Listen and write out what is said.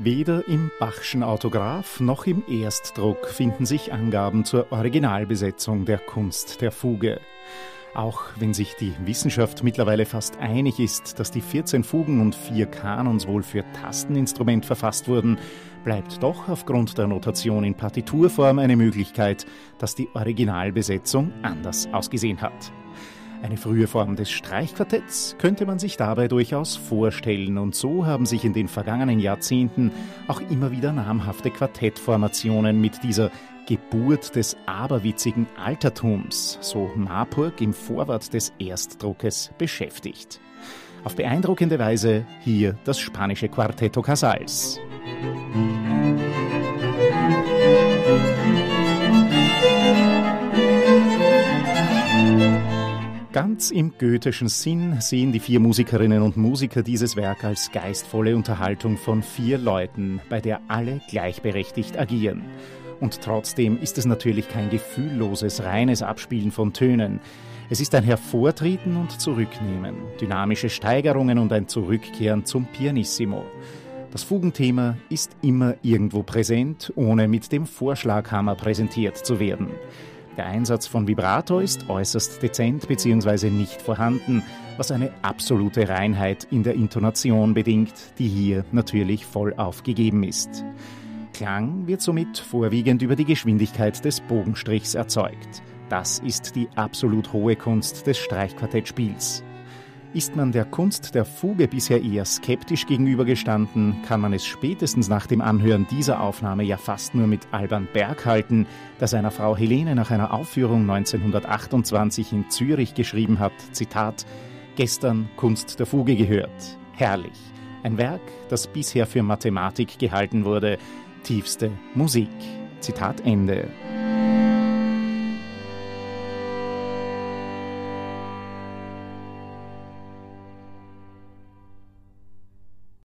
Weder im Bachschen Autograph noch im Erstdruck finden sich Angaben zur Originalbesetzung der Kunst der Fuge. Auch wenn sich die Wissenschaft mittlerweile fast einig ist, dass die 14 Fugen und vier Kanons wohl für Tasteninstrument verfasst wurden, bleibt doch aufgrund der Notation in Partiturform eine Möglichkeit, dass die Originalbesetzung anders ausgesehen hat. Eine frühe Form des Streichquartetts könnte man sich dabei durchaus vorstellen und so haben sich in den vergangenen Jahrzehnten auch immer wieder namhafte Quartettformationen mit dieser Geburt des aberwitzigen Altertums, so Marburg im Vorwort des Erstdruckes, beschäftigt. Auf beeindruckende Weise hier das spanische Quartetto Casals. Ganz im goethischen Sinn sehen die vier Musikerinnen und Musiker dieses Werk als geistvolle Unterhaltung von vier Leuten, bei der alle gleichberechtigt agieren. Und trotzdem ist es natürlich kein gefühlloses, reines Abspielen von Tönen. Es ist ein Hervortreten und Zurücknehmen, dynamische Steigerungen und ein Zurückkehren zum Pianissimo. Das Fugenthema ist immer irgendwo präsent, ohne mit dem Vorschlaghammer präsentiert zu werden. Der Einsatz von Vibrato ist äußerst dezent bzw. nicht vorhanden, was eine absolute Reinheit in der Intonation bedingt, die hier natürlich voll aufgegeben ist. Klang wird somit vorwiegend über die Geschwindigkeit des Bogenstrichs erzeugt. Das ist die absolut hohe Kunst des Streichquartettspiels. Ist man der Kunst der Fuge bisher eher skeptisch gegenübergestanden, kann man es spätestens nach dem Anhören dieser Aufnahme ja fast nur mit Alban Berg halten, der seiner Frau Helene nach einer Aufführung 1928 in Zürich geschrieben hat, Zitat, Gestern Kunst der Fuge gehört. Herrlich. Ein Werk, das bisher für Mathematik gehalten wurde. Tiefste Musik. Zitat Ende.